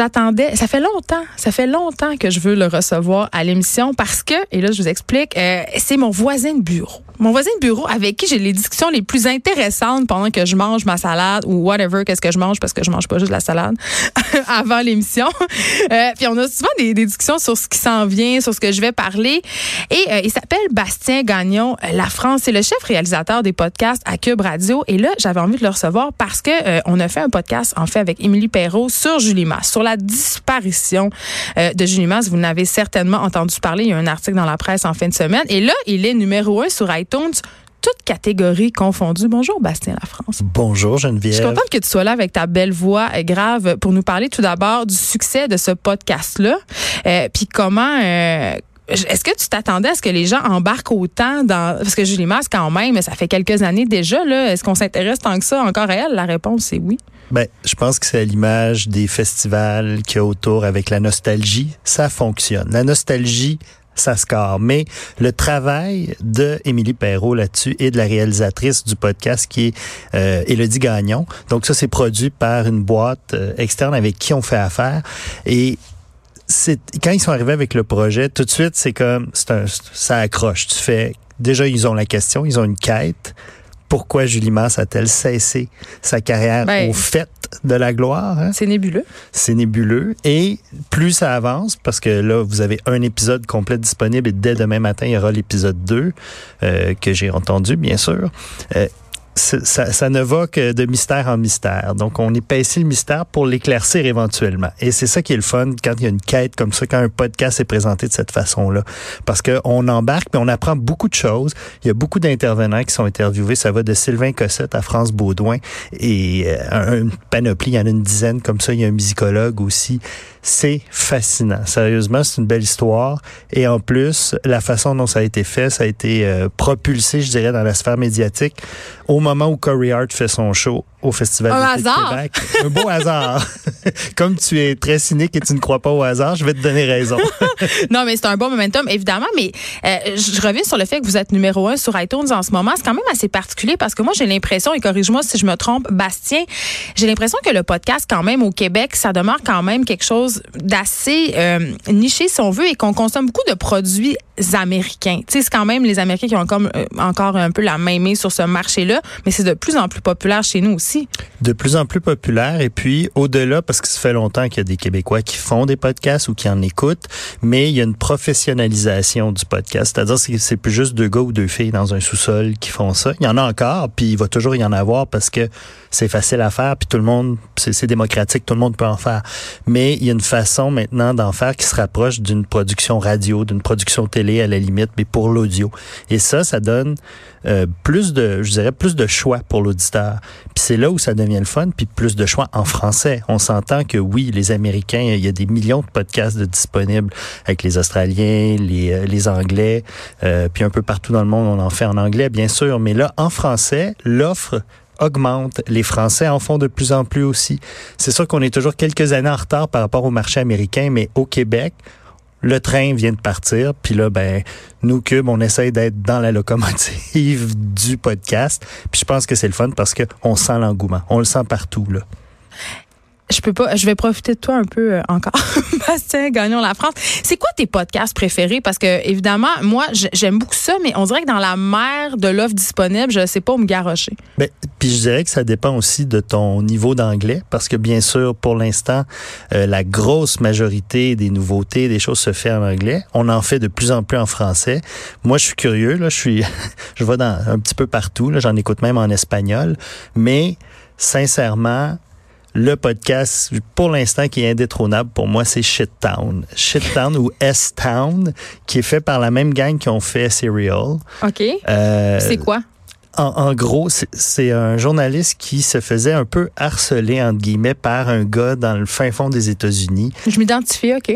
j'attendais, ça fait longtemps, ça fait longtemps que je veux le recevoir à l'émission parce que, et là je vous explique, euh, c'est mon voisin de bureau. Mon voisin de bureau avec qui j'ai les discussions les plus intéressantes pendant que je mange ma salade ou whatever, qu'est-ce que je mange parce que je mange pas juste la salade avant l'émission. Euh, puis on a souvent des, discussions sur ce qui s'en vient, sur ce que je vais parler. Et euh, il s'appelle Bastien Gagnon. La France, c'est le chef réalisateur des podcasts à Cube Radio. Et là, j'avais envie de le recevoir parce que on a fait un podcast en fait avec Émilie Perrault sur Julie Masse, sur la disparition de Julie Masse. Vous n'avez certainement entendu parler. Il y a un article dans la presse en fin de semaine. Et là, il est numéro un sur iTunes toutes catégories confondues. Bonjour, Bastien France. Bonjour, Geneviève. Je suis contente que tu sois là avec ta belle voix grave pour nous parler tout d'abord du succès de ce podcast-là. Euh, puis comment... Euh, est-ce que tu t'attendais à ce que les gens embarquent autant dans parce que Julie Masse quand même ça fait quelques années déjà là est-ce qu'on s'intéresse tant que ça encore à elle? La réponse c'est oui. Ben, je pense que c'est à l'image des festivals qu'il y a autour avec la nostalgie, ça fonctionne. La nostalgie ça score. Mais le travail de Émilie Perrault là-dessus et de la réalisatrice du podcast qui est euh, Élodie Gagnon. Donc ça, c'est produit par une boîte euh, externe avec qui on fait affaire. Et quand ils sont arrivés avec le projet, tout de suite, c'est comme c'est ça accroche. Tu fais déjà ils ont la question, ils ont une quête pourquoi Julie Masse a-t-elle cessé sa carrière ben, au fait de la gloire? Hein? C'est nébuleux. C'est nébuleux. Et plus ça avance, parce que là, vous avez un épisode complet disponible et dès demain matin, il y aura l'épisode 2 euh, que j'ai entendu, bien sûr. Euh, ça, ça, ne va que de mystère en mystère. Donc, on épaissit le mystère pour l'éclaircir éventuellement. Et c'est ça qui est le fun quand il y a une quête comme ça, quand un podcast est présenté de cette façon-là. Parce qu'on embarque, mais on apprend beaucoup de choses. Il y a beaucoup d'intervenants qui sont interviewés. Ça va de Sylvain Cossette à France Baudouin. Et euh, une panoplie, il y en a une dizaine comme ça. Il y a un musicologue aussi. C'est fascinant. Sérieusement, c'est une belle histoire. Et en plus, la façon dont ça a été fait, ça a été euh, propulsé, je dirais, dans la sphère médiatique au moment où Corey Hart fait son show au Festival de Québec. Un beau hasard. Comme tu es très cynique et tu ne crois pas au hasard, je vais te donner raison. non, mais c'est un bon momentum, évidemment. Mais euh, je reviens sur le fait que vous êtes numéro un sur iTunes en ce moment. C'est quand même assez particulier parce que moi, j'ai l'impression, et corrige-moi si je me trompe, Bastien, j'ai l'impression que le podcast, quand même, au Québec, ça demeure quand même quelque chose d'assez euh, niché, si on veut, et qu'on consomme beaucoup de produits américains. Tu sais, c'est quand même les Américains qui ont encore, euh, encore un peu la main mise sur ce marché-là, mais c'est de plus en plus populaire chez nous aussi. De plus en plus populaire. Et puis, au-delà, parce que ça fait longtemps qu'il y a des Québécois qui font des podcasts ou qui en écoutent, mais il y a une professionnalisation du podcast. C'est-à-dire que c'est plus juste deux gars ou deux filles dans un sous-sol qui font ça. Il y en a encore, puis il va toujours y en avoir parce que c'est facile à faire, puis tout le monde, c'est démocratique, tout le monde peut en faire. Mais il y a une façon maintenant d'en faire qui se rapproche d'une production radio, d'une production télé à la limite, mais pour l'audio. Et ça, ça donne euh, plus de, je dirais, plus de choix pour l'auditeur. Puis c'est là où ça devient le fun, puis plus de choix en français. On s'entend que oui, les Américains, il y a des millions de podcasts disponibles avec les Australiens, les, euh, Anglais, euh, puis un peu partout dans le monde, on en fait en anglais, bien sûr. Mais là, en français, l'offre augmente. Les Français en font de plus en plus aussi. C'est sûr qu'on est toujours quelques années en retard par rapport au marché américain, mais au Québec, le train vient de partir, puis là, ben, nous, Cube, on essaye d'être dans la locomotive du podcast. Puis je pense que c'est le fun parce qu'on sent l'engouement. On le sent partout, là je peux pas, je vais profiter de toi un peu euh, encore. Bastien, gagnons la France. C'est quoi tes podcasts préférés? Parce que, évidemment, moi, j'aime beaucoup ça, mais on dirait que dans la mer de l'offre disponible, je sais pas où me garrocher. Ben, puis je dirais que ça dépend aussi de ton niveau d'anglais, parce que bien sûr, pour l'instant, euh, la grosse majorité des nouveautés, des choses se fait en anglais. On en fait de plus en plus en français. Moi, je suis curieux, là, je suis, je vais dans un petit peu partout, là, j'en écoute même en espagnol, mais sincèrement, le podcast, pour l'instant, qui est indétrônable pour moi, c'est Shit Town. Shit Town ou S-Town, qui est fait par la même gang qui ont fait Serial. OK. Euh, c'est quoi? En, gros, c'est un journaliste qui se faisait un peu harceler, entre guillemets, par un gars dans le fin fond des États-Unis. Je m'identifie, OK.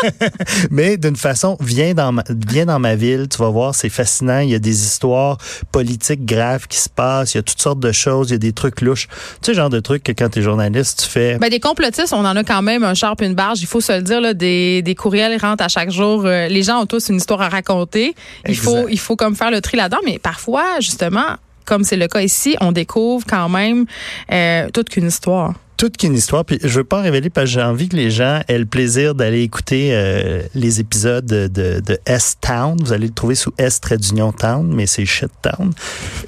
Mais d'une façon, viens dans, ma, viens dans ma ville, tu vas voir, c'est fascinant. Il y a des histoires politiques graves qui se passent, il y a toutes sortes de choses, il y a des trucs louches. Tu sais, genre de trucs que quand tu es journaliste, tu fais... Ben, des complotistes, on en a quand même un charpe, une barge. Il faut se le dire, là, des, des courriels rentrent à chaque jour. Euh, les gens ont tous une histoire à raconter. Il faut, il faut comme faire le tri là-dedans. Mais parfois, justement, comme c'est le cas ici, on découvre quand même euh, toute qu'une histoire toute qu'une histoire. Puis je veux pas en révéler parce que j'ai envie que les gens aient le plaisir d'aller écouter euh, les épisodes de, S-Town. Vous allez le trouver sous S trait d'union Town, mais c'est Shit Town.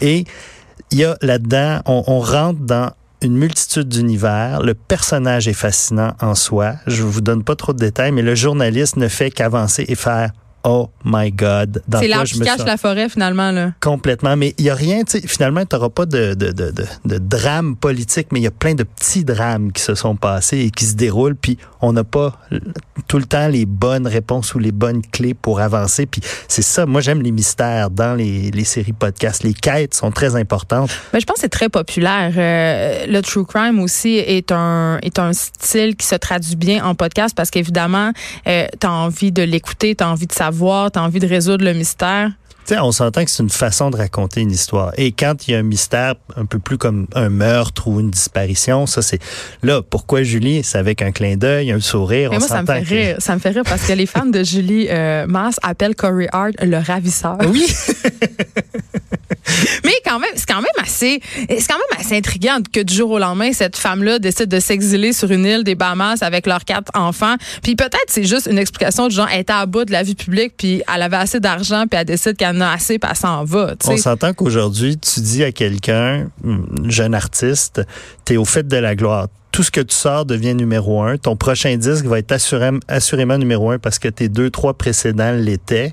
Et il y a là-dedans, on, on rentre dans une multitude d'univers. Le personnage est fascinant en soi. Je vous donne pas trop de détails, mais le journaliste ne fait qu'avancer et faire oh my God. C'est l'arbre qui cache la forêt, finalement. Là. Complètement. Mais il y a rien, tu sais, finalement, tu n'auras pas de, de, de, de, drame politique, mais il y a plein de petits drames qui se sont passés et qui se déroulent, puis on n'a pas tout le temps les bonnes réponses ou les bonnes clés pour avancer. Puis c'est ça, moi j'aime les mystères dans les, les séries podcasts. Les quêtes sont très importantes. Mais je pense que c'est très populaire. Euh, le true crime aussi est un, est un style qui se traduit bien en podcast parce qu'évidemment, euh, tu as envie de l'écouter, tu as envie de savoir voir, tu as envie de résoudre le mystère? sais, on s'entend que c'est une façon de raconter une histoire. Et quand il y a un mystère un peu plus comme un meurtre ou une disparition, ça c'est là. Pourquoi Julie C'est avec un clin d'œil, un sourire. Mais moi, ça me fait rire. Ça me fait rire parce que les fans de Julie euh, Mass appellent Corey Hart le ravisseur. Oui. Mais quand même, c'est quand même assez, c'est quand même assez intriguant que du jour au lendemain, cette femme-là décide de s'exiler sur une île des Bahamas avec leurs quatre enfants. Puis peut-être c'est juste une explication du genre, elle était à bout de la vie publique, puis elle avait assez d'argent, puis elle décide qu'elle en a assez, puis elle s'en va. On s'entend qu'aujourd'hui, tu dis à quelqu'un, jeune artiste, t'es au fait de la gloire tout ce que tu sors devient numéro un. Ton prochain disque va être assurément numéro un parce que tes deux, trois précédents l'étaient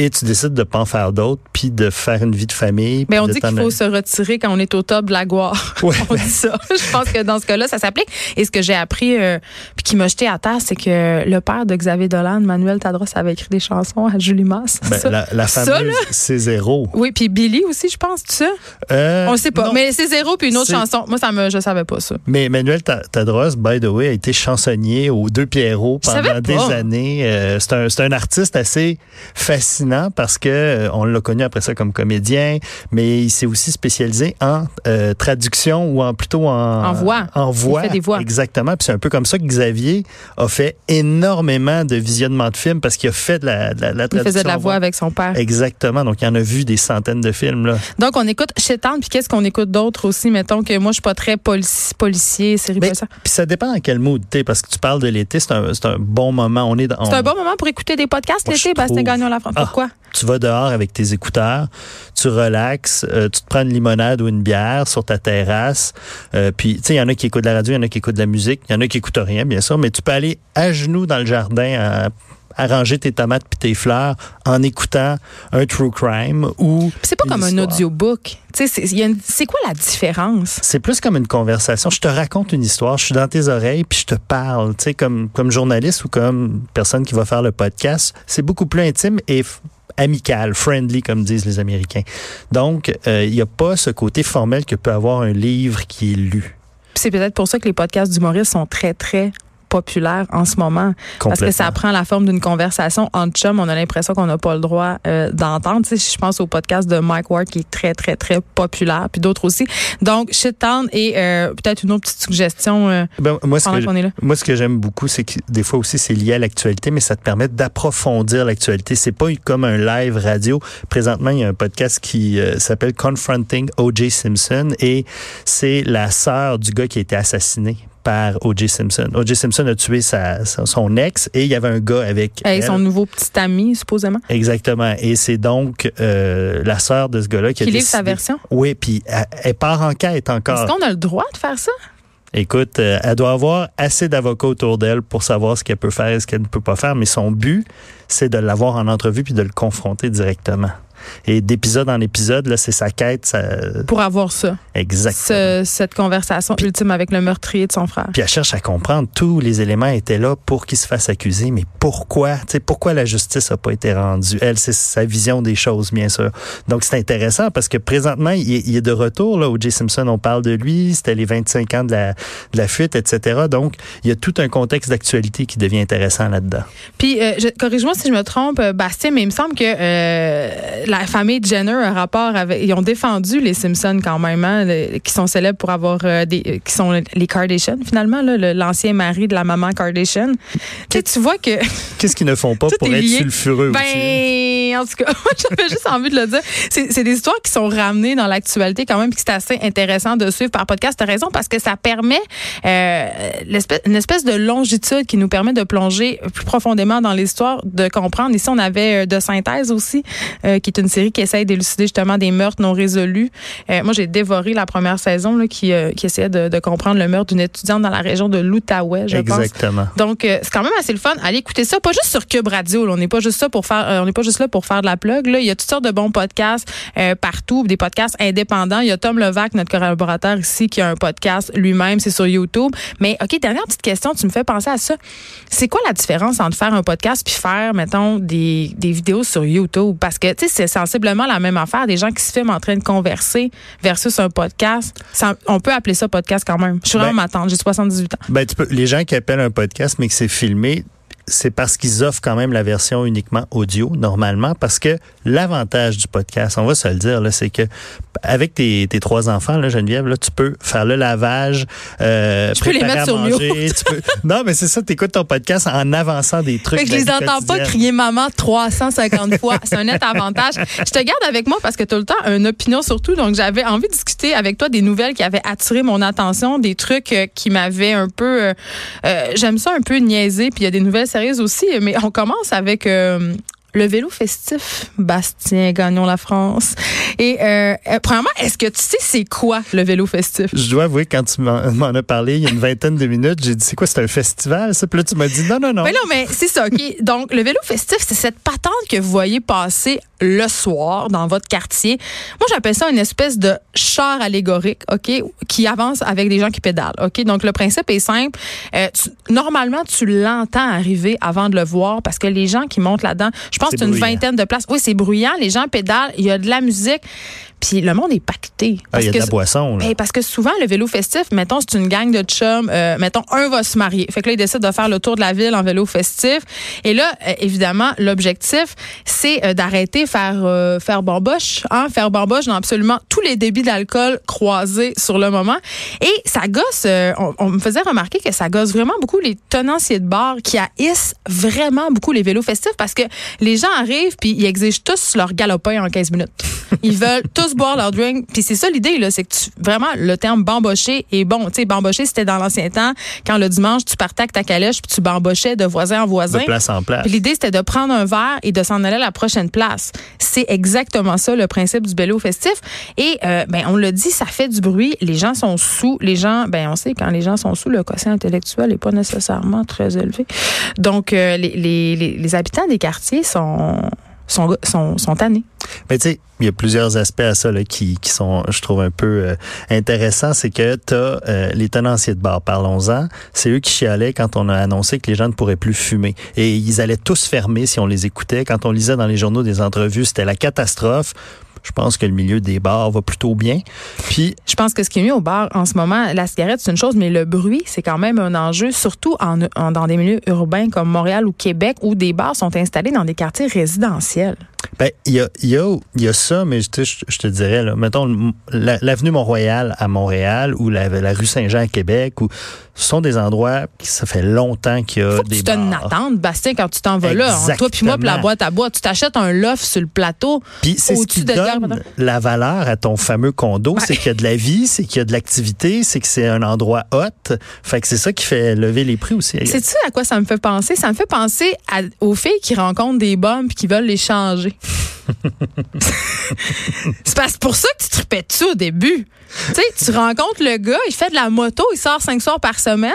et tu décides de pas en faire d'autres, puis de faire une vie de famille. Mais on dit qu'il faut se retirer quand on est au top de la gloire. on dit ça. Je pense que dans ce cas-là, ça s'applique. Et ce que j'ai appris, euh, puis qui m'a jeté à terre, c'est que le père de Xavier Dolan, Manuel Tadros, avait écrit des chansons à Julie Masse. Ben, la, la, fameuse C'est zéro. Oui, puis Billy aussi, je pense, tu sais? Euh, on sait pas. Mais c'est zéro, puis une autre chanson. Moi, ça me, je savais pas ça. Mais Manuel Tadros, by the way, a été chansonnier aux Deux Pierrots pendant des années. Euh, c'est un, un artiste assez fascinant parce que euh, on l'a connu après ça comme comédien, mais il s'est aussi spécialisé en euh, traduction ou en plutôt en, en voix. En voix. Il fait des voix. Exactement. Puis c'est un peu comme ça que Xavier a fait énormément de visionnement de films parce qu'il a fait de la, de la, traduction. Il faisait de la voix avec son père. Exactement. Donc il en a vu des centaines de films là. Donc on écoute Chétante, puis qu'est-ce qu'on écoute d'autre aussi? Mettons que moi je suis pas très policier, série ça. Puis ça dépend dans quel mood tu parce que tu parles de l'été, c'est un, un bon moment. On est C'est un bon moment pour écouter des podcasts l'été, Bastien Gagnon la France. Pourquoi tu vas dehors avec tes écouteurs, tu relaxes, euh, tu te prends une limonade ou une bière sur ta terrasse. Euh, puis, tu sais, il y en a qui écoutent de la radio, il y en a qui écoutent de la musique, il y en a qui écoutent rien, bien sûr, mais tu peux aller à genoux dans le jardin à arranger tes tomates puis tes fleurs en écoutant un true crime ou c'est pas comme un audiobook. C'est quoi la différence? C'est plus comme une conversation. Je te raconte une histoire je suis dans tes oreilles puis je te parle. Tu sais comme comme journaliste ou comme personne qui va faire le podcast c'est beaucoup plus intime et amical, friendly, comme disent les Américains. Donc, euh, il n'y a pas ce côté formel que peut avoir un livre qui est lu. C'est peut-être pour ça que les podcasts d'humoristes sont très, très populaire en ce moment. Parce que ça prend la forme d'une conversation entre chums. On a l'impression qu'on n'a pas le droit euh, d'entendre. Tu sais, je pense au podcast de Mike Ward qui est très, très, très populaire, puis d'autres aussi. Donc, Shit Town et euh, peut-être une autre petite suggestion euh, ben, moi, ce que est là. Moi, ce que j'aime beaucoup, c'est que des fois aussi, c'est lié à l'actualité, mais ça te permet d'approfondir l'actualité. C'est pas comme un live radio. Présentement, il y a un podcast qui s'appelle Confronting O.J. Simpson et c'est la sœur du gars qui a été assassiné par O.J. Simpson. O.J. Simpson a tué sa, son ex et il y avait un gars avec et son nouveau petit ami, supposément. Exactement. Et c'est donc euh, la sœur de ce gars-là qui, qui a livre sa version? Oui, puis elle, part en quête encore. Est-ce qu'on a le droit de faire ça? Écoute, euh, elle doit avoir assez d'avocats autour d'elle pour savoir ce qu'elle peut faire et ce qu'elle ne peut pas faire, mais son but, c'est de l'avoir en entrevue puis de le confronter directement. Et d'épisode en épisode, là, c'est sa quête. Ça... Pour avoir ça. Exactement. cette conversation ultime avec le meurtrier de son frère. Puis elle cherche à comprendre. Tous les éléments étaient là pour qu'il se fasse accuser. Mais pourquoi? Tu sais, pourquoi la justice n'a pas été rendue? Elle, c'est sa vision des choses, bien sûr. Donc, c'est intéressant parce que présentement, il est, de retour. Là, O.J. Simpson, on parle de lui. C'était les 25 ans de la, de la fuite, etc. Donc, il y a tout un contexte d'actualité qui devient intéressant là-dedans. Puis, euh, corrige-moi si je me trompe, Bastien, mais il me semble que euh, la famille Jenner a rapport avec. Ils ont défendu les Simpsons quand même, hein, qui sont célèbres pour avoir euh, des. qui sont les Kardashian, finalement, l'ancien mari de la maman Kardashian. Tu, tu vois que. Qu'est-ce qu'ils ne font pas pour être sulfureux ben, aussi? en tout cas, j'avais juste envie de le dire. C'est des histoires qui sont ramenées dans l'actualité quand même, puis c'est assez intéressant de suivre par podcast. T'as raison, parce que ça permet euh, une espèce de longitude qui nous permet de plonger plus profondément dans l'histoire, de comprendre. Ici, on avait euh, De Synthèse aussi, euh, qui est une série qui essaye d'élucider justement des meurtres non résolus. Euh, moi, j'ai dévoré la première saison là, qui, euh, qui essayait de, de, comprendre le meurtre d'une étudiante dans la région de l'Outaouais, je Exactement. pense. Donc, c'est quand même assez le fun. Allez écouter ça, pas juste sur Cube Radio. Là. On n'est pas juste ça pour faire, on n'est pas juste là pour faire de la plug. Là. Il y a toutes sortes de bons podcasts partout, des podcasts indépendants. Il y a Tom Levac, notre collaborateur ici, qui a un podcast lui-même, c'est sur YouTube. Mais OK, dernière petite question, tu me fais penser à ça. C'est quoi la différence entre faire un podcast puis faire, mettons, des, des vidéos sur YouTube? Parce que, tu sais, c'est sensiblement la même affaire. Des gens qui se filment en train de converser versus un podcast. Ça, on peut appeler ça podcast quand même. Je suis vraiment ben, ma tante, j'ai 78 ans. Ben, tu peux, les gens qui appellent un podcast, mais que c'est filmé, c'est parce qu'ils offrent quand même la version uniquement audio normalement parce que l'avantage du podcast, on va se le dire là, c'est que avec tes, tes, trois enfants là, Geneviève, là, tu peux faire le lavage, euh, je peux les mettre sur manger, tu peux... Non, mais c'est ça, tu écoutes ton podcast en avançant des trucs. Fait que je les entends pas crier maman 350 fois, c'est un net avantage. Je te garde avec moi parce que tu as le temps une opinion sur tout, donc j'avais envie de discuter avec toi des nouvelles qui avaient attiré mon attention, des trucs euh, qui m'avaient un peu euh, j'aime ça un peu niaiser, puis il y a des nouvelles aussi, mais on commence avec euh, le vélo festif, Bastien Gagnon la France. Et euh, premièrement, est-ce que tu sais c'est quoi le vélo festif? Je dois avouer, quand tu m'en as parlé il y a une vingtaine de minutes, j'ai dit c'est quoi, c'est un festival? Ça? Puis là, tu m'as dit non, non, non. Mais non, mais c'est ça, OK. Donc, le vélo festif, c'est cette patente que vous voyez passer le soir dans votre quartier. Moi, j'appelle ça une espèce de char allégorique, OK, qui avance avec des gens qui pédalent, OK? Donc, le principe est simple. Euh, tu, normalement, tu l'entends arriver avant de le voir parce que les gens qui montent là-dedans, je pense que c'est une vingtaine de places. Oui, c'est bruyant. Les gens pédalent. Il y a de la musique. Puis le monde est pacté. Ah, il y a de la boisson. Là. Ben, parce que souvent, le vélo festif, mettons, c'est une gang de chums. Euh, mettons, un va se marier. Fait que là, il décide de faire le tour de la ville en vélo festif. Et là, euh, évidemment, l'objectif, c'est euh, d'arrêter faire faire bamboche, hein, faire bamboche dans absolument tous les débits d'alcool croisés sur le moment. Et ça gosse, on, on, me faisait remarquer que ça gosse vraiment beaucoup les tenanciers de bar qui haïssent vraiment beaucoup les vélos festifs parce que les gens arrivent puis ils exigent tous leur galopin en 15 minutes. Ils veulent tous boire leur drink. Puis c'est ça l'idée, là, c'est que tu, vraiment, le terme bambocher est bon. Tu sais, bambocher, c'était dans l'ancien temps, quand le dimanche, tu partais avec ta calèche puis tu bambochais de voisin en voisin. De place en place. Puis l'idée, c'était de prendre un verre et de s'en aller à la prochaine place. C'est exactement ça, le principe du vélo festif. Et, euh, ben, on le dit, ça fait du bruit. Les gens sont sous. Les gens, ben, on sait, quand les gens sont sous, le quotient intellectuel n'est pas nécessairement très élevé. Donc, euh, les, les, les, les habitants des quartiers sont sont, sont. Mais tu sais, il y a plusieurs aspects à ça là, qui, qui sont, je trouve, un peu euh, intéressants. C'est que tu as euh, les tenanciers de bar, parlons-en. C'est eux qui chialaient quand on a annoncé que les gens ne pourraient plus fumer. Et ils allaient tous fermer si on les écoutait. Quand on lisait dans les journaux des entrevues, c'était la catastrophe je pense que le milieu des bars va plutôt bien. Puis, je pense que ce qui est mieux au bar en ce moment, la cigarette c'est une chose, mais le bruit c'est quand même un enjeu, surtout dans des milieux urbains comme Montréal ou Québec, où des bars sont installés dans des quartiers résidentiels. Ben, il y a, y, a, y a ça, mais je, je te dirais, là, mettons, l'avenue Mont-Royal à Montréal ou la, la rue Saint-Jean à Québec, où ce sont des endroits qui ça fait longtemps qu'il y a Faut des que tu une attente, Bastien, quand tu t'en vas là. Toi puis moi, puis la boîte à bois, tu t'achètes un loft sur le plateau. Puis c'est ce qui donne la valeur à ton fameux condo, ouais. c'est qu'il y a de la vie, c'est qu'il y a de l'activité, c'est que c'est un endroit hot. Fait que c'est ça qui fait lever les prix aussi. C'est tu à quoi ça me fait penser? Ça me fait penser à, aux filles qui rencontrent des bombes puis qui veulent les changer. C'est parce pour ça que tu tripais dessus au début. Tu sais, tu rencontres le gars, il fait de la moto, il sort cinq soirs par semaine.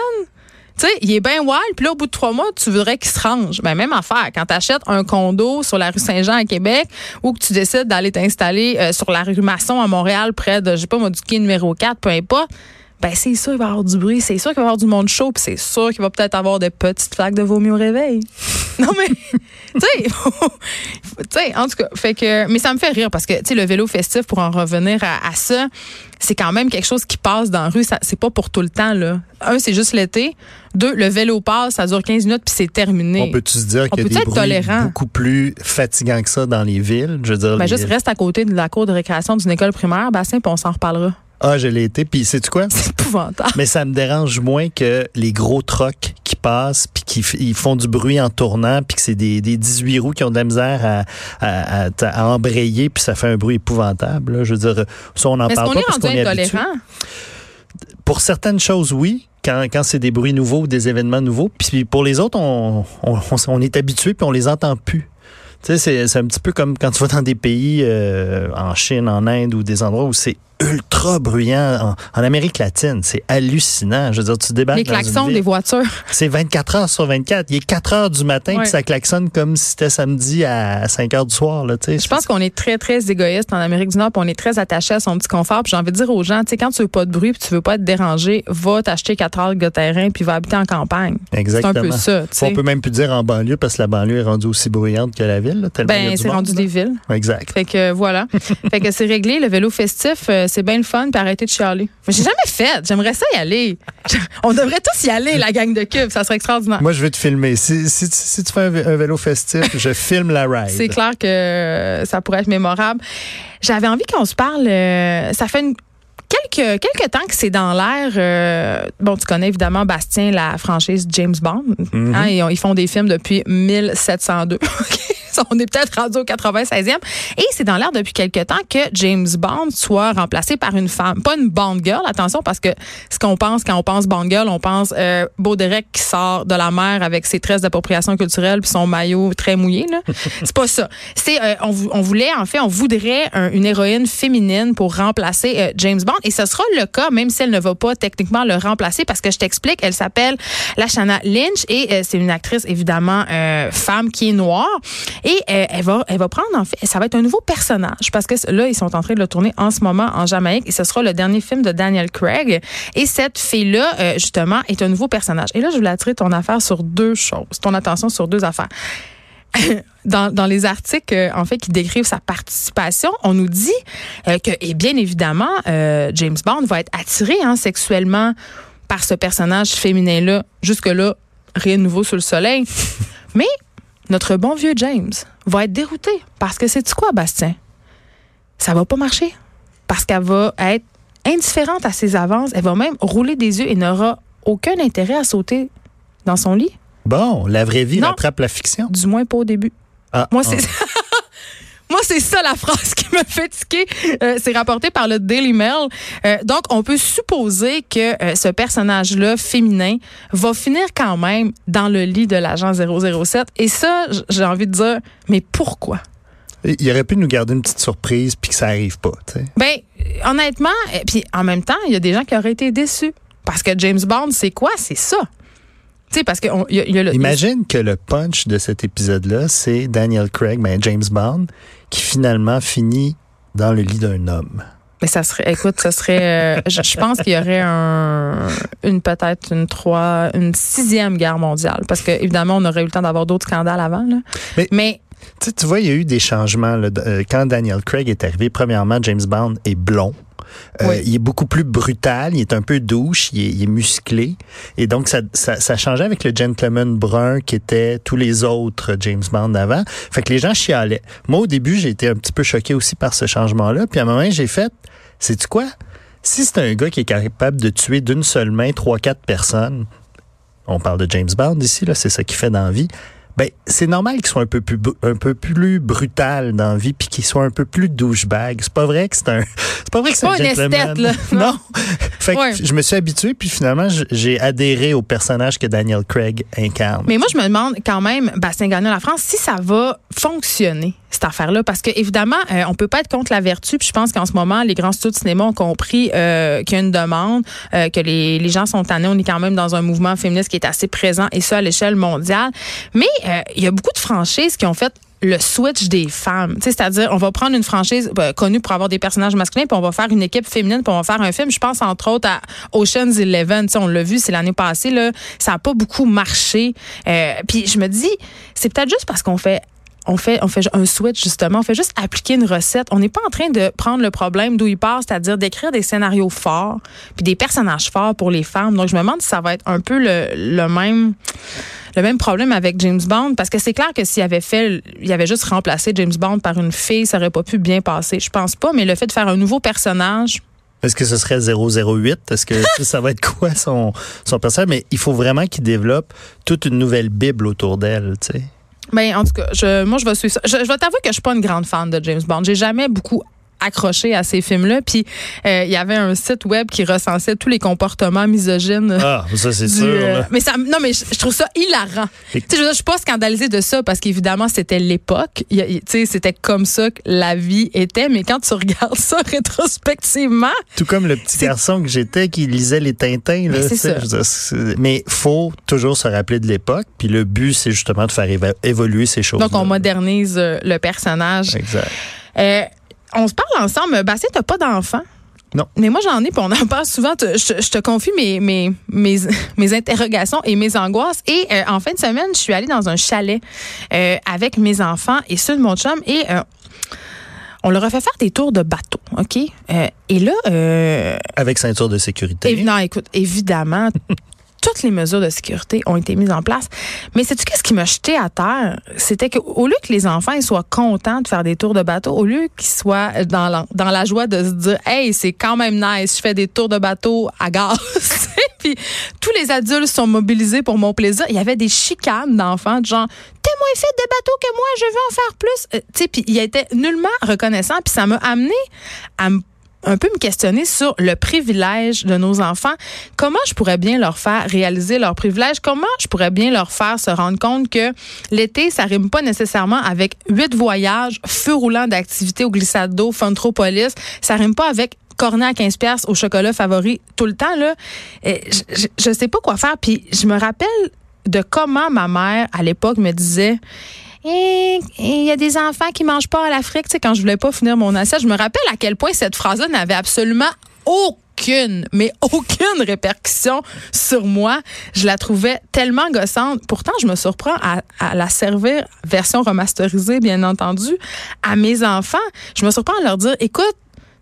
Tu sais, il est bien wild, puis là, au bout de trois mois, tu voudrais qu'il se range. Ben, même affaire. Quand tu achètes un condo sur la rue Saint-Jean à Québec ou que tu décides d'aller t'installer euh, sur la rue Masson à Montréal, près de, je sais pas moi, du quai numéro 4, peu importe, ben c'est sûr qu'il va y avoir du bruit, c'est sûr qu'il va y avoir du monde chaud, puis c'est sûr qu'il va peut-être avoir des petites flaques de vomi au réveil. Non, mais, tu sais, tu en tout cas, fait que, mais ça me fait rire parce que, tu sais, le vélo festif, pour en revenir à, ça, c'est quand même quelque chose qui passe dans la rue. C'est pas pour tout le temps, là. Un, c'est juste l'été. Deux, le vélo passe, ça dure 15 minutes puis c'est terminé. On peut-tu se dire qu'il y a des bruits beaucoup plus fatigants que ça dans les villes? Je veux dire. Ben, juste reste à côté de la cour de récréation d'une école primaire, Bastien, puis on s'en reparlera. Ah, je l'ai été. Puis, sais-tu quoi? C'est épouvantable. Mais ça me dérange moins que les gros trocs qui passent, puis qui ils font du bruit en tournant, puis que c'est des, des 18 roues qui ont de la misère à, à, embrayer, puis ça fait un bruit épouvantable. Je veux dire, ça, on n'en parle pas parce qu'on est habitué. Pour certaines choses, oui. Quand, quand c'est des bruits nouveaux ou des événements nouveaux. Puis pour les autres, on, on, on est habitué, puis on les entend plus. Tu sais, c'est un petit peu comme quand tu vas dans des pays euh, en Chine, en Inde ou des endroits où c'est ultra bruyant en, Amérique latine. C'est hallucinant. Je veux dire, tu débarques Les klaxons des voitures. C'est 24 heures sur 24. Il est 4 heures du matin puis ça klaxonne comme si c'était samedi à 5 heures du soir. Là, je pense qu'on est très, très égoïste en Amérique du Nord puis on est très attaché à son petit confort. Puis j'ai envie de dire aux gens, tu sais, quand tu veux pas de bruit puis tu veux pas être dérangé, va t'acheter 4 heures de terrain puis va habiter en campagne. Exactement. C'est un peu ça. On peut même plus dire en banlieue parce que la banlieue est rendue aussi bruyante que la ville. ben, c'est rendu des villes. Exact. Fait que voilà. fait que c'est réglé. Le vélo festif, euh, c'est bien le fun arrêter de chialer. Mais j'ai jamais fait. J'aimerais ça y aller. On devrait tous y aller, la gang de cubes. Ça serait extraordinaire. Moi, je vais te filmer. Si, si, tu fais un, vélo festif, je filme la ride. C'est clair que ça pourrait être mémorable. J'avais envie qu'on se parle. Euh, ça fait quelques, quelques temps que c'est dans l'air. Euh, bon, tu connais évidemment Bastien, la franchise James Bond. Mm-hmm. Hein, ils, ils, font des films depuis 1702. on est peut-être rendu au 96e. Et c'est dans l'air depuis quelque temps que James Bond soit remplacé par une femme. Pas une Bond girl, attention, parce que ce qu'on pense quand on pense Bond girl, on pense euh, Baudérec qui sort de la mer avec ses tresses d'appropriation culturelle puis son maillot très mouillé. c'est pas ça. C'est euh, on, voulait, en fait, on voudrait une héroïne féminine pour remplacer euh, James Bond. Et ce sera le cas, même si elle ne va pas techniquement le remplacer, parce que je t'explique, elle s'appelle Lashana Lynch et euh, c'est une actrice, évidemment, femme qui est noire. Et euh, elle, va, elle va prendre, en fait, ça va être un nouveau personnage parce que là, ils sont en train de le tourner en ce moment en Jamaïque et ce sera le dernier film de Daniel Craig. Et cette fille-là, euh, justement, est un nouveau personnage. Et là, je voulais attirer ton affaire sur deux choses, ton attention sur deux affaires. Dans, dans, les articles euh, en fait qui décrivent sa participation, on nous dit que et bien évidemment James Bond va être attiré hein, sexuellement par ce personnage féminin là. Jusque là rien de nouveau sous le soleil. Mais notre bon vieux James va être dérouté parce que c'est quoi, Bastien? Ça va pas marcher. Parce qu'elle va être indifférente à ses avances. Elle va même rouler des yeux et n'aura aucun intérêt à sauter dans son lit. Bon, la vraie vie rattrape la fiction. Du moins pas au début. Ah, Moi, c'est. Ah. Moi, c'est ça la phrase qui me fait tiquer. Euh, c'est rapporté par le Daily Mail. Euh, donc, on peut supposer que euh, ce personnage-là, féminin, va finir quand même dans le lit de l'agent 007. Et ça, j'ai envie de dire, mais pourquoi? Il aurait pu nous garder une petite surprise puis que ça arrive pas. sais. Ben, honnêtement, et puis en même temps, il y a des gens qui auraient été déçus. Parce que James Bond, c'est quoi? C'est ça parce que Imagine que le punch de cet épisode-là, c'est Daniel Craig, ben James Bond, qui finalement finit dans le lit d'un homme. Mais ça serait, écoute, ça serait, euh, je, pense qu'il y aurait un, une peut-être une trois, une sixième guerre mondiale, parce que évidemment, on aurait eu le temps d'avoir d'autres scandales avant. Mais, tu vois, il y a eu des changements euh, quand Daniel Craig est arrivé. Premièrement, James Bond est blond. Euh, il est beaucoup plus brutal, il est un peu douche, il est, musclé. Et donc, ça, ça, changeait avec le gentleman brun qui était tous les autres James Bond d'avant. Fait que les gens chialaient. Moi, au début, j'ai été un petit peu choqué aussi par ce changement-là. Puis à un moment, j'ai fait, sais-tu quoi? Si c'est un gars qui est capable de tuer d'une seule main trois, quatre personnes, on parle de James Bond ici, là, c'est ça qu'il fait dans la vie ben c'est normal qu'il soit un peu plus un peu plus brutal dans la vie puis qu'il soit un peu plus douchebag. C'est pas vrai que c'est un c'est pas vrai que c'est un gentleman. là. non. fait que je me suis habitué puis finalement j'ai adhéré au personnage que Daniel Craig incarne. Mais moi je me demande quand même Bastien Gagnon la France si ça va fonctionner cette affaire-là parce que évidemment euh, on peut pas être contre la vertu puis je pense qu'en ce moment les grands studios de cinéma ont compris euh, qu'il y a une demande euh, que les, les gens sont tannés on est quand même dans un mouvement féministe qui est assez présent et ça à l'échelle mondiale mais euh, il y a beaucoup de franchises qui ont fait le switch des femmes. C'est-à-dire, on va prendre une franchise ben, connue pour avoir des personnages masculins, puis on va faire une équipe féminine, puis on va faire un film. Je pense entre autres à Ocean's Eleven. on l'a vu, c'est l'année passée. Là, ça n'a pas beaucoup marché. Euh, puis je me dis, c'est peut-être juste parce qu'on fait on fait, on fait un switch, justement. On fait juste appliquer une recette. On n'est pas en train de prendre le problème d'où il part, c'est-à-dire d'écrire des scénarios forts, puis des personnages forts pour les femmes. Donc, je me demande si ça va être un peu le, le même le même problème avec James Bond parce que c'est clair que s'il avait fait il avait juste remplacé James Bond par une fille, ça aurait pas pu bien passer. Je pense pas, mais le fait de faire un nouveau personnage est-ce que ce serait 008? Est-ce que ça va être quoi son, son personnage? Mais il faut vraiment qu'il développe toute une nouvelle Bible autour d'elle, tu sais. Ben, en tout cas, je, moi, je vais suivre ça. Je, je vais t'avouer que je suis pas une grande fan de James Bond. J'ai jamais beaucoup accroché à ces films-là. Puis euh, il y avait un site web qui recensait tous les comportements misogynes. Ah, ça c'est sûr. Euh, mais ça, non, mais je, trouve ça hilarant. Tu sais, je, suis pas scandalisée de ça parce qu'évidemment c'était l'époque. Tu sais, c'était comme ça que la vie était. Mais quand tu regardes ça rétrospectivement, tout comme le petit garçon que j'étais qui lisait les Tintins. Là, mais, ça. mais faut toujours se rappeler de l'époque. Puis le but c'est justement de faire évoluer ces choses. Donc on modernise euh, le personnage. Exact on se parle ensemble. Bastien, t'as pas d'enfant? Non. Mais moi, j'en ai, puis on en parle souvent. Je, te confie mes, mes, mes, mes, interrogations et mes angoisses. Et euh, en fin de semaine, je suis allée dans un chalet euh, avec mes enfants et ceux de mon chum. Et euh, on leur a fait faire des tours de bateau, OK? et là... avec ceinture de sécurité. non, écoute, évidemment, toutes les mesures de sécurité ont été mises en place. Mais c'est tu qu'est-ce qui m'a jeté à terre, c'était qu'au lieu que les enfants soient contents de faire des tours de bateau, au lieu qu'ils soient dans la, dans la joie de se dire, hey, c'est quand même nice, je fais des tours de bateau à gaz. puis tous les adultes sont mobilisés pour mon plaisir. Il y avait des chicanes d'enfants, de genre, t'es moins fait de bateau que moi, je veux en faire plus. Euh, tu sais, puis il était nullement reconnaissant, puis ça m'a amené à me un peu me questionner sur le privilège de nos enfants. Comment je pourrais bien leur faire réaliser leur privilège? Comment je pourrais bien leur faire se rendre compte que l'été, ça rime pas nécessairement avec huit voyages, feu roulant d'activités au glissade d'eau, Funtropolis. Ça rime pas avec cornet à 15 pièces au chocolat favori tout le temps là. Je, je sais pas quoi faire puis je me rappelle de comment ma mère à l'époque me disait il y a des enfants qui mangent pas à l'Afrique. Tu sais, quand je voulais pas finir mon assiette, je me rappelle à quel point cette phrase-là n'avait absolument aucune, mais aucune répercussion sur moi. Je la trouvais tellement gossante. Pourtant, je me surprends à, à, la servir, version remasterisée, bien entendu, à mes enfants. Je me surprends à leur dire, écoute,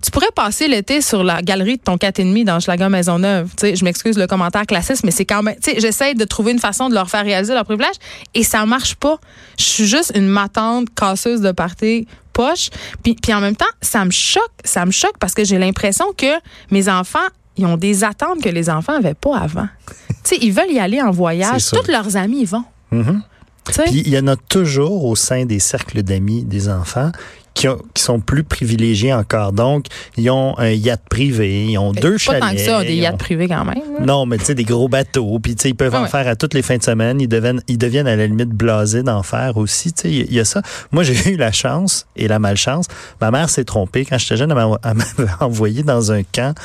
tu pourrais passer l'été sur la galerie de ton 4,5 dans Schlager Maisonneuve. Tu sais, je m'excuse le commentaire classiste, mais c'est quand même. Tu sais, j'essaie de trouver une façon de leur faire réaliser leur privilège et ça marche pas. Je suis juste une matante casseuse de party poche. Puis, puis en même temps, ça me choque. Ça me choque parce que j'ai l'impression que mes enfants ils ont des attentes que les enfants n'avaient pas avant. tu sais, ils veulent y aller en voyage. Tous leurs amis y vont. Mm-hmm. Puis il y en a toujours au sein des cercles d'amis des enfants qui, sont plus privilégiés encore. Donc, ils ont un yacht privé, ils ont deux chalets. Pas tant que ça, des yachts privés quand même. Non, mais tu sais, des gros bateaux. Puis, tu sais, ils peuvent en faire à toutes les fins de semaine. Ils deviennent, ils deviennent à la limite blasés d'en faire aussi. Tu sais, il y, a ça. Moi, j'ai eu la chance et la malchance. Ma mère s'est trompée. Quand j'étais jeune, elle m'avait envoyé dans un camp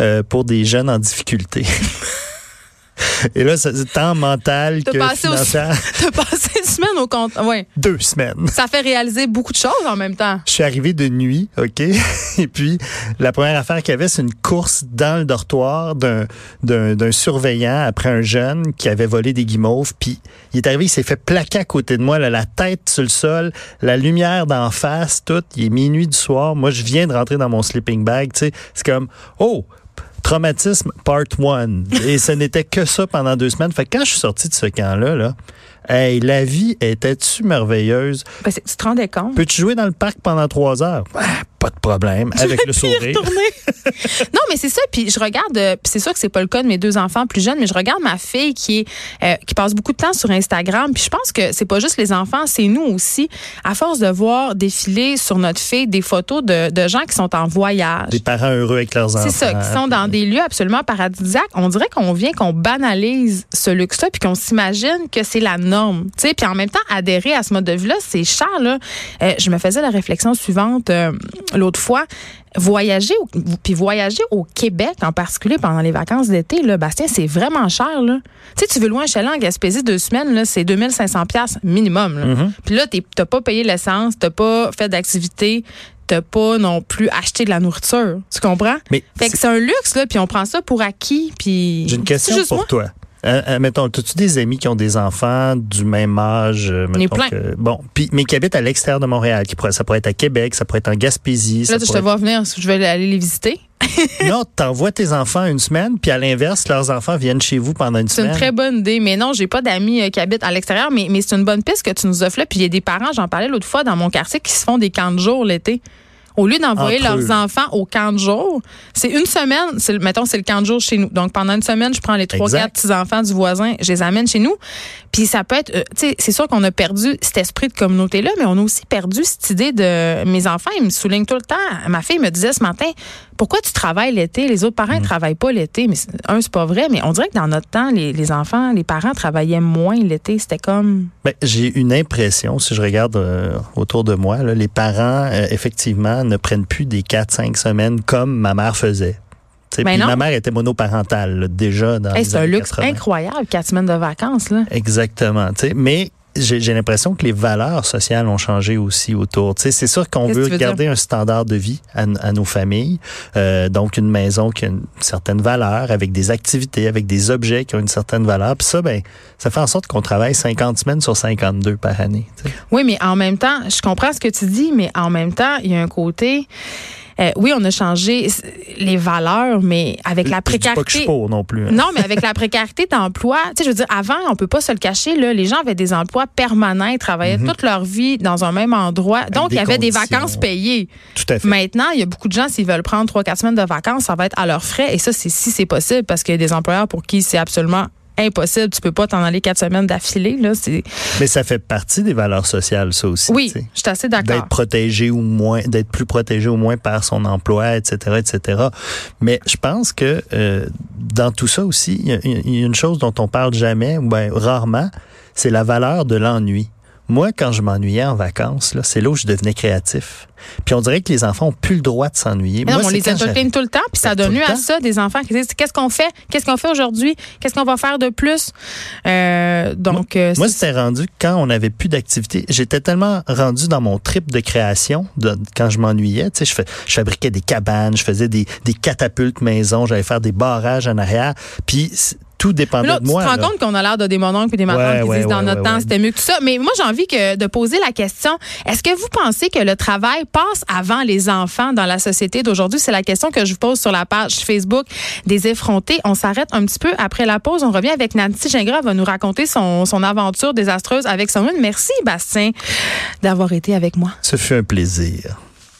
euh, pour des jeunes en difficulté. Et là, c'est tant mental que financier. T'as passé une semaine au compte. Ouais. Deux semaines. Ça fait réaliser beaucoup de choses en même temps. Je suis arrivé de nuit, OK? Et puis, la première affaire qu'il y avait, c'est une course dans le dortoir d'un, d'un, surveillant après un jeune qui avait volé des guimauves. Puis, il est arrivé, il s'est fait plaquer à côté de moi, là, la tête sur le sol, la lumière d'en face, tout. Il est minuit du soir. Moi, je viens de rentrer dans mon sleeping bag, tu sais. C'est comme, oh, Traumatisme Part 1. Et ce n'était que ça pendant deux semaines. Fait que quand je suis sorti de ce camp-là, là, hey, la vie était-tu merveilleuse? Ben, tu te rendais compte? Peux-tu jouer dans le parc pendant trois heures? Ben, pas de problème, avec le sourire. non, mais c'est ça. Puis je regarde, euh, puis c'est sûr que c'est pas le cas de mes deux enfants plus jeunes, mais je regarde ma fille qui est euh, qui passe beaucoup de temps sur Instagram. Puis je pense que c'est pas juste les enfants, c'est nous aussi. À force de voir défiler sur notre fille des photos de, de gens qui sont en voyage, des parents heureux avec leurs enfants, c'est ça, qui sont dans des lieux absolument paradisiaques. On dirait qu'on vient qu'on banalise ce luxe-là, puis qu'on s'imagine que c'est la norme. Tu sais, puis en même temps adhérer à ce mode de vie-là, c'est cher là. Euh, je me faisais la réflexion suivante l'autre fois, voyager, puis voyager au Québec en particulier pendant les vacances d'été, là, Bastien, c'est vraiment cher. Là. Tu sais, tu veux loin un chalet en Gaspésie deux semaines, là, c'est 2500 pièces minimum. Là. Mm-hmm. Puis là, t'as pas payé l'essence, t'as pas fait d'activité, t'as pas non plus acheté de la nourriture. Tu comprends? Mais fait que c'est un luxe, là, puis on prend ça pour acquis. Puis J'ai une question juste pour moi? toi. Euh, euh, mettons, as-tu des amis qui ont des enfants du même âge? euh, ai mettons plein. que- bon, puis mais qui habitent à l'extérieur de Montréal. Qui pourrait, ça pourrait être à Québec, ça pourrait être en Gaspésie. Là, ça je te vois venir, je vais aller les visiter. Non, t'envoies tes enfants une semaine, puis à l'inverse, leurs enfants viennent chez vous pendant une C'est une semaine. très bonne idée. Mais non, j'ai pas d'amis euh, qui habitent à l'extérieur, mais, mais c'est une bonne piste que tu nous offres là. Puis il y a des parents, j'en parlais l'autre fois dans mon quartier, qui se font des camps de jour l'été. Au lieu d'envoyer Entre leurs eux. enfants au camp de jour, c'est une semaine, c'est, le- mettons, c'est le camp de jour chez nous. Donc, pendant une semaine, je prends les trois, quatre petits-enfants du voisin, je les amène chez nous. Puis ça peut être, euh, tu sais, c'est sûr qu'on a perdu cet esprit de communauté-là, mais on a aussi perdu cette idée de mes enfants, ils me soulignent tout le temps. Ma fille me disait ce matin, pourquoi tu travailles l'été? Les autres parents Mm. ne travaillent pas l'été. Mais un, c'est pas vrai, mais on dirait que dans notre temps, les, les enfants, les parents travaillaient moins l'été. C'était comme. Ben, j'ai une impression, si je regarde euh, autour de moi, là, les parents, euh, effectivement, ne prennent plus des 4-5 semaines comme ma mère faisait. Ben ma mère était monoparentale là, déjà dans Hey, c'est un luxe 80. incroyable, quatre semaines de vacances, là. Exactement. Mais j'ai j'ai l'impression que les valeurs sociales ont changé aussi autour. Tu sais, C'est sûr qu'on veut garder un standard de vie à, nos familles. Euh, donc, une maison qui a une certaine valeur, avec des activités, avec des objets qui ont une certaine valeur. Puis ça, ben, ça fait en sorte qu'on travaille 50 semaines sur 52 par année. tu sais. Oui, mais en même temps, je comprends ce que tu dis, mais en même temps, il y a un côté. Euh, oui, on a changé les valeurs, mais avec la dis pas que je suis précarité. pour non plus. hein. Non, mais avec la précarité d'emploi, tu sais, je veux dire, avant, on peut pas se le cacher, là, les gens avaient des emplois permanents, ils travaillaient toute leur vie dans un même endroit. Donc, il y avait des vacances payées. Tout à fait. Maintenant, il y a beaucoup de gens, s'ils veulent prendre trois, quatre semaines de vacances, ça va être à leurs frais. Et ça, c'est si c'est possible, parce qu'il y a des employeurs pour qui c'est absolument impossible. Tu peux pas t'en aller quatre semaines d'affilée, là. C'est, Mais ça fait partie des valeurs sociales, ça aussi. oui, je suis assez d'accord. d'être protégé ou moins, d'être plus protégé au moins par son emploi, etc., etc. Mais je pense que euh, dans tout ça aussi, il y, y a une chose dont on parle jamais, ou ben, rarement, c'est la valeur de l'ennui. Moi, quand je m'ennuyais en vacances, là, c'est là où je devenais créatif. Puis on dirait que les enfants ont plus le droit de s'ennuyer. Moi, on les quand entertain j'avais- tout le temps, puis ça lieu le à ça, des enfants qui disent qu'est-ce qu'on fait, qu'est-ce qu'on fait aujourd'hui, qu'est-ce qu'on va faire de plus? Euh, donc, euh, Moi, c'était rendu quand on n'avait plus d'activité. J'étais tellement rendu dans mon trip de création de, quand je m'ennuyais. Tu sais, je, fais- je fabriquais des cabanes, je faisais des, des catapultes maison, j'allais faire des barrages en arrière. Puis tout dépendait Là, de moi. tu te rends là. compte qu'on a l'air de des mononcles et des matantes Ouais, qui ouais, disent dans ouais, notre temps c'était mieux que tout ça. Mais moi, j'ai envie que de poser la question est-ce que vous pensez que le travail passe avant les enfants dans la société d'aujourd'hui? C'est la question que je vous pose sur la page Facebook des effrontés. On s'arrête un petit peu après la pause. On revient avec Nancy Gingras. Elle va nous raconter son, son aventure désastreuse avec son Merci, Bastien, d'avoir été avec moi. Ce fut un plaisir.